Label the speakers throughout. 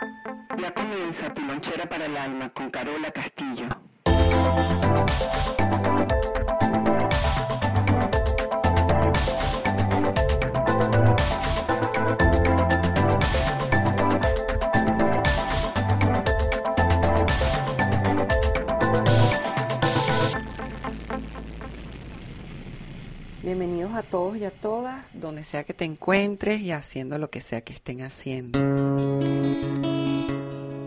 Speaker 1: Ya comienza tu lonchera para el alma con Carola Castillo.
Speaker 2: Bienvenidos a todos y a todas, donde sea que te encuentres y haciendo lo que sea que estén haciendo.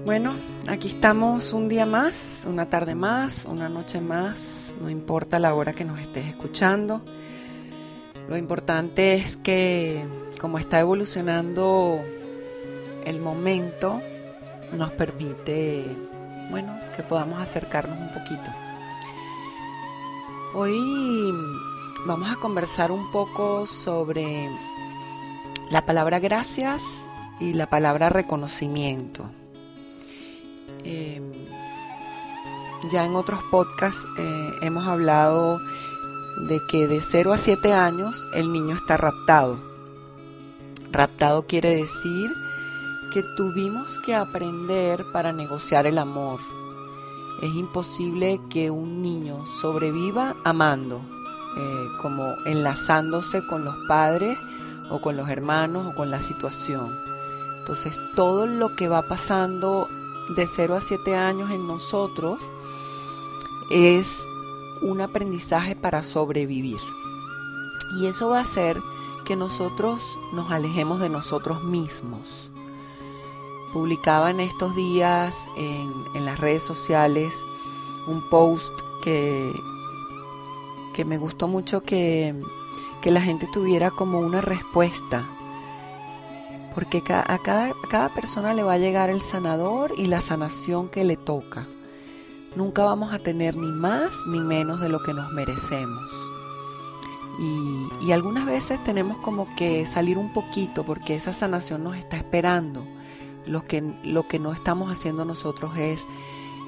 Speaker 2: Bueno, aquí estamos un día más, una tarde más, una noche más, no importa la hora que nos estés escuchando. Lo importante es que como está evolucionando el momento, nos permite, bueno, que podamos acercarnos un poquito. Hoy vamos a conversar un poco sobre la palabra gracias y la palabra reconocimiento. Eh, ya en otros podcasts eh, hemos hablado de que de 0 a 7 años el niño está raptado. Raptado quiere decir que tuvimos que aprender para negociar el amor. Es imposible que un niño sobreviva amando, eh, como enlazándose con los padres o con los hermanos o con la situación. Entonces todo lo que va pasando de 0 a 7 años en nosotros es un aprendizaje para sobrevivir. Y eso va a hacer que nosotros nos alejemos de nosotros mismos. Publicaba en estos días en, en las redes sociales un post que, que me gustó mucho que, que la gente tuviera como una respuesta. Porque a cada, cada persona le va a llegar el sanador y la sanación que le toca. Nunca vamos a tener ni más ni menos de lo que nos merecemos. Y, y, algunas veces tenemos como que salir un poquito porque esa sanación nos está esperando. Lo que, lo que no estamos haciendo nosotros es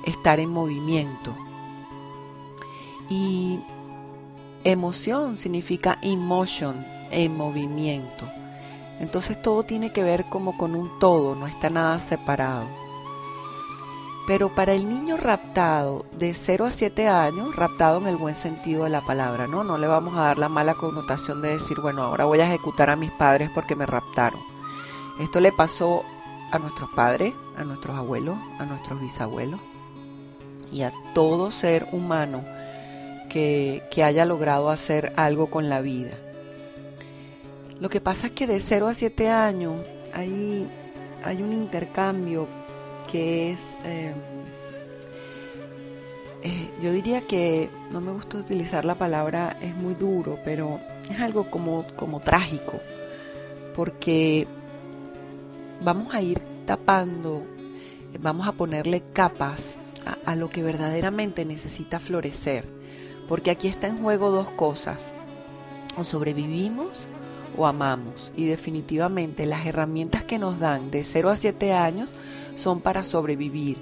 Speaker 2: estar en movimiento. Y Emoción significa emotion, en movimiento. Entonces todo tiene que ver como con un todo, no está nada separado. Pero para el niño raptado de 0 a 7 años, raptado en el buen sentido de la palabra, ¿no? No le vamos a dar la mala connotación de decir, bueno, ahora voy a ejecutar a mis padres porque me raptaron. Esto le pasó a nuestros padres, a nuestros abuelos, a nuestros bisabuelos y a todo ser humano que, que, haya logrado hacer algo con la vida. Lo que pasa es que de 0 a 7 años hay, hay un intercambio que es, eh, eh, yo diría que, no me gusta utilizar la palabra, es muy duro, pero es algo como, como trágico, porque vamos a ir tapando, vamos a ponerle capas a, a lo que verdaderamente necesita florecer porque aquí está en juego dos cosas. O sobrevivimos o amamos. Y definitivamente las herramientas que nos dan de 0 a 7 años son para sobrevivir.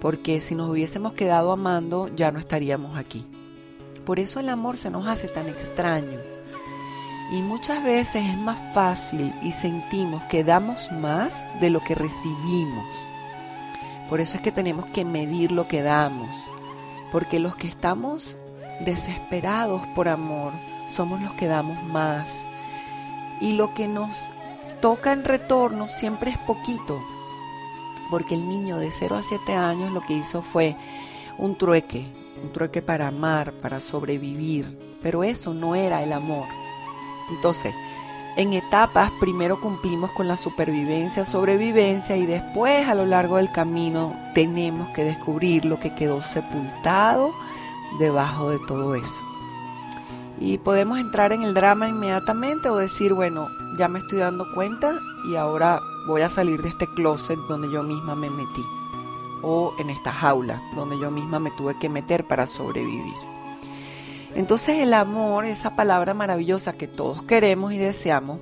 Speaker 2: Porque si nos hubiésemos quedado amando ya no estaríamos aquí. Por eso el amor se nos hace tan extraño. Y muchas veces es más fácil y sentimos que damos más de lo que recibimos. Por eso es que tenemos que medir lo que damos. Porque los que estamos desesperados por amor, somos los que damos más. Y lo que nos toca en retorno siempre es poquito, porque el niño de 0 a 7 años lo que hizo fue un trueque, un trueque para amar, para sobrevivir, pero eso no era el amor. Entonces, en etapas primero cumplimos con la supervivencia, sobrevivencia y después a lo largo del camino tenemos que descubrir lo que quedó sepultado debajo de todo eso. Y podemos entrar en el drama inmediatamente o decir, bueno, ya me estoy dando cuenta y ahora voy a salir de este closet donde yo misma me metí. O en esta jaula donde yo misma me tuve que meter para sobrevivir. Entonces el amor, esa palabra maravillosa que todos queremos y deseamos,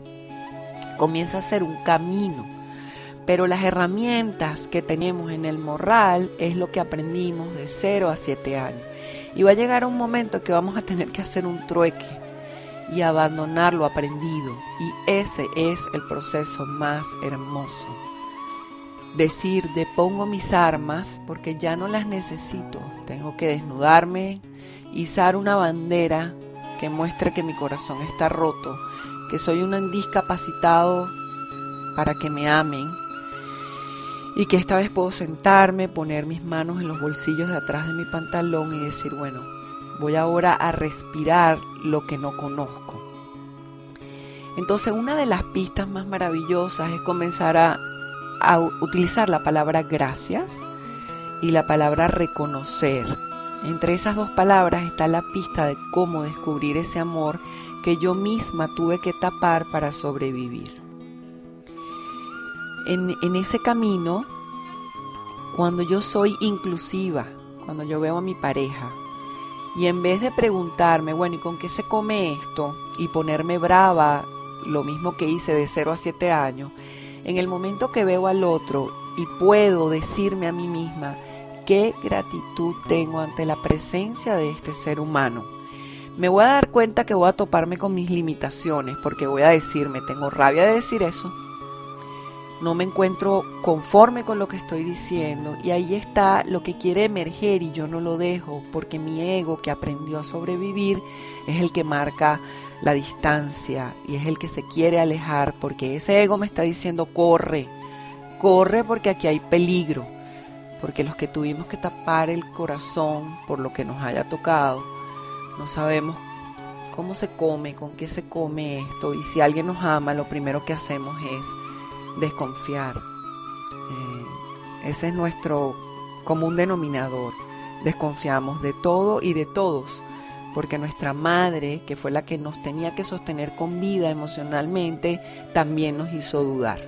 Speaker 2: comienza a ser un camino. Pero las herramientas que tenemos en el morral es lo que aprendimos de 0 a 7 años. Y va a llegar un momento que vamos a tener que hacer un trueque y abandonar lo aprendido. Y ese es el proceso más hermoso. decir, depongo mis armas porque ya no las necesito. Tengo que desnudarme, izar una bandera que muestre que mi corazón está roto, que soy un discapacitado para que me amen y que esta vez puedo sentarme, poner mis manos en los bolsillos de atrás de mi pantalón y decir, bueno, voy ahora a respirar lo que no conozco. Entonces una de las pistas más maravillosas es comenzar a, a utilizar la palabra gracias y la palabra reconocer. Entre esas dos palabras está la pista de cómo descubrir ese amor que yo misma tuve que tapar para sobrevivir en, ese camino, cuando yo soy inclusiva, cuando yo veo a mi pareja, y en vez de preguntarme, bueno, ¿y con qué se come esto? Y ponerme brava, lo mismo que hice de 0 a 7 años, en el momento que veo al otro y puedo decirme a mí misma, qué gratitud tengo ante la presencia de este ser humano. Me voy a dar cuenta que voy a toparme con mis limitaciones, porque voy a decirme, tengo rabia de decir eso, no me encuentro conforme con lo que estoy diciendo y ahí está lo que quiere emerger y yo no lo dejo porque mi ego que aprendió a sobrevivir es el que marca la distancia y es el que se quiere alejar porque ese ego me está diciendo corre, corre porque aquí hay peligro, porque los que tuvimos que tapar el corazón por lo que nos haya tocado, no sabemos cómo se come, con qué se come esto y si alguien nos ama lo primero que hacemos es desconfiar. Eh, ese es nuestro común denominador. Desconfiamos de todo y de todos, porque nuestra madre, que fue la que nos tenía que sostener con vida emocionalmente, también nos hizo dudar.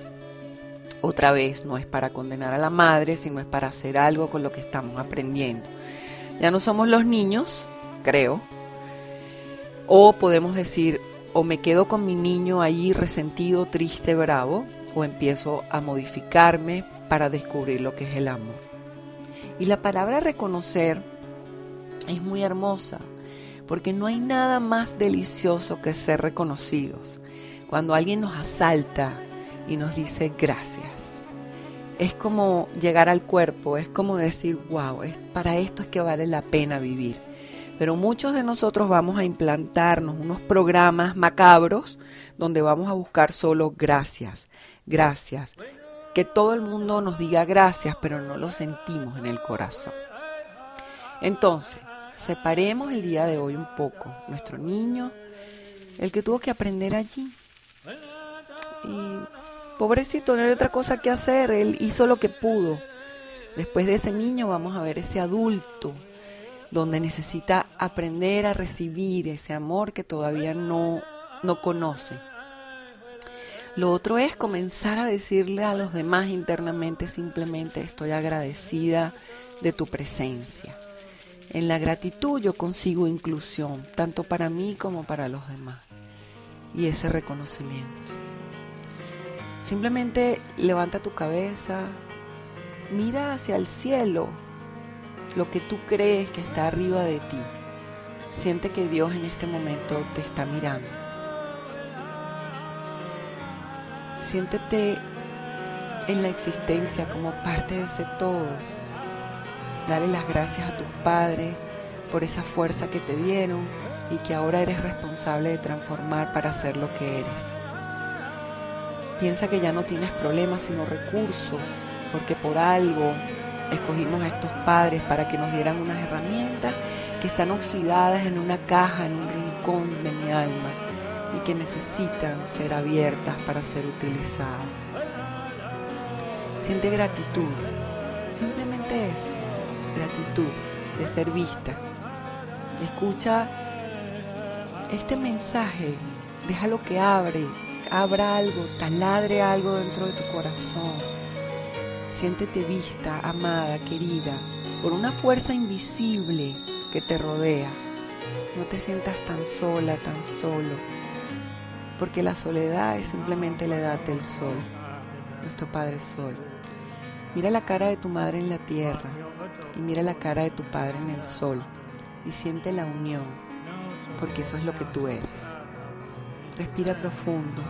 Speaker 2: Otra vez, no es para condenar a la madre, sino es para hacer algo con lo que estamos aprendiendo. Ya no somos los niños, creo, o podemos decir, o me quedo con mi niño ahí resentido, triste, bravo, o empiezo a modificarme para descubrir lo que es el amor. Y la palabra reconocer es muy hermosa, porque no hay nada más delicioso que ser reconocidos. Cuando alguien nos asalta y nos dice gracias. Es como llegar al cuerpo, es como decir, wow, es, para esto es que vale la pena vivir. Pero muchos de nosotros vamos a implantarnos unos programas macabros donde vamos a buscar solo gracias gracias. Que todo el mundo nos diga gracias, pero no lo sentimos en el corazón. Entonces, separemos el día de hoy un poco. Nuestro niño, el que tuvo que aprender allí. Y pobrecito, no hay otra cosa que hacer. Él hizo lo que pudo. Después de ese niño vamos a ver ese adulto donde necesita aprender a recibir ese amor que todavía no, no conoce. Lo otro es comenzar a decirle a los demás internamente simplemente estoy agradecida de tu presencia. En la gratitud yo consigo inclusión, tanto para mí como para los demás. Y ese reconocimiento. Simplemente levanta tu cabeza, mira hacia el cielo, lo que tú crees que está arriba de ti. Siente que Dios en este momento te está mirando. Siéntete en la existencia como parte de ese todo. Dale las gracias a tus padres por esa fuerza que te dieron y que ahora eres responsable de transformar para ser lo que eres. Piensa que ya no tienes problemas sino recursos, porque por algo escogimos a estos padres para que nos dieran unas herramientas que están oxidadas en una caja, en un rincón de mi alma y que necesitan ser abiertas para ser utilizadas. Siente gratitud, simplemente eso, gratitud de ser vista. Escucha este mensaje, déjalo que abre, abra algo, taladre algo dentro de tu corazón. Siéntete vista, amada, querida, por una fuerza invisible que te rodea. No te sientas tan sola, tan solo porque la soledad es simplemente la edad del sol, nuestro Padre Sol. Mira la cara de tu madre en la tierra y mira la cara de tu padre en el sol y siente la unión, porque eso es lo que tú eres. Respira profundo,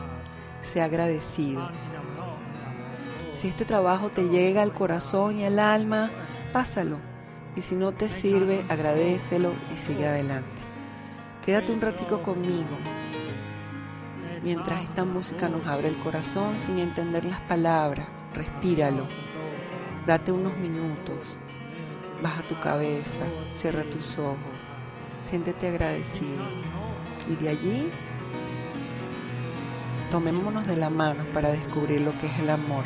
Speaker 2: sea agradecido Si este trabajo te llega al corazón y al alma, pásalo. Y si no te sirve, agradecelo y sigue adelante. Quédate un ratico conmigo. Mientras esta música nos abre el corazón sin entender las palabras, respíralo. Date unos minutos. Baja tu cabeza, cierra tus ojos, siéntete agradecido. Y de allí, tomémonos de la mano para descubrir lo que es el amor.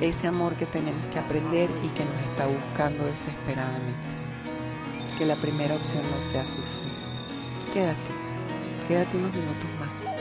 Speaker 2: Ese amor que tenemos que aprender y que nos está buscando desesperadamente. Que la primera opción no sea sufrir. Quédate, quédate unos minutos más.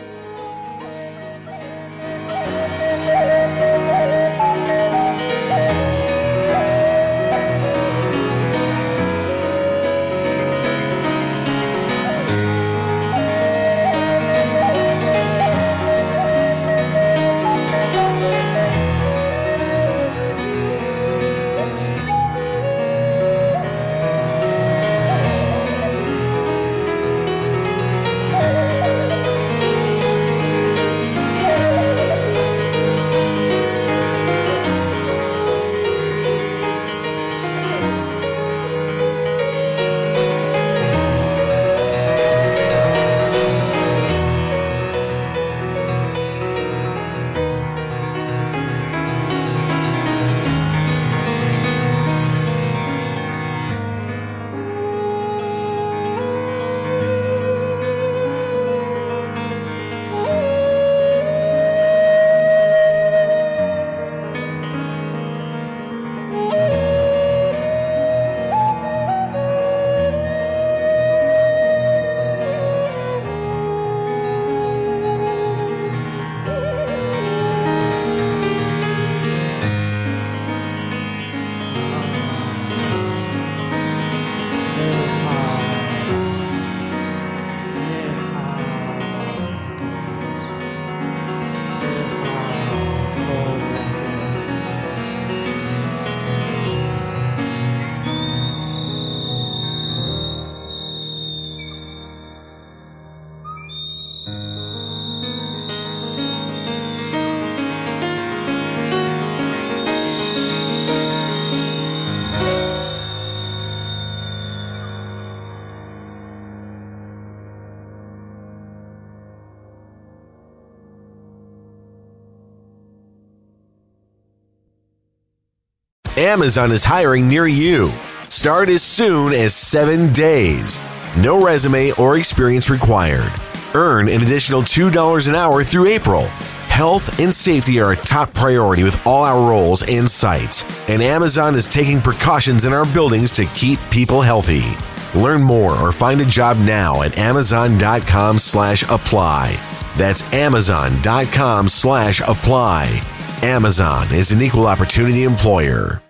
Speaker 3: Amazon is hiring near you. Start as soon as seven days. No resume or experience required. Earn an additional $2 an hour through April. Health and safety are a top priority with all our roles and sites, and Amazon is taking precautions in our buildings to keep people healthy. Learn more or find a job now at amazon.com slash apply. That's amazon.com slash apply. Amazon is an equal opportunity employer.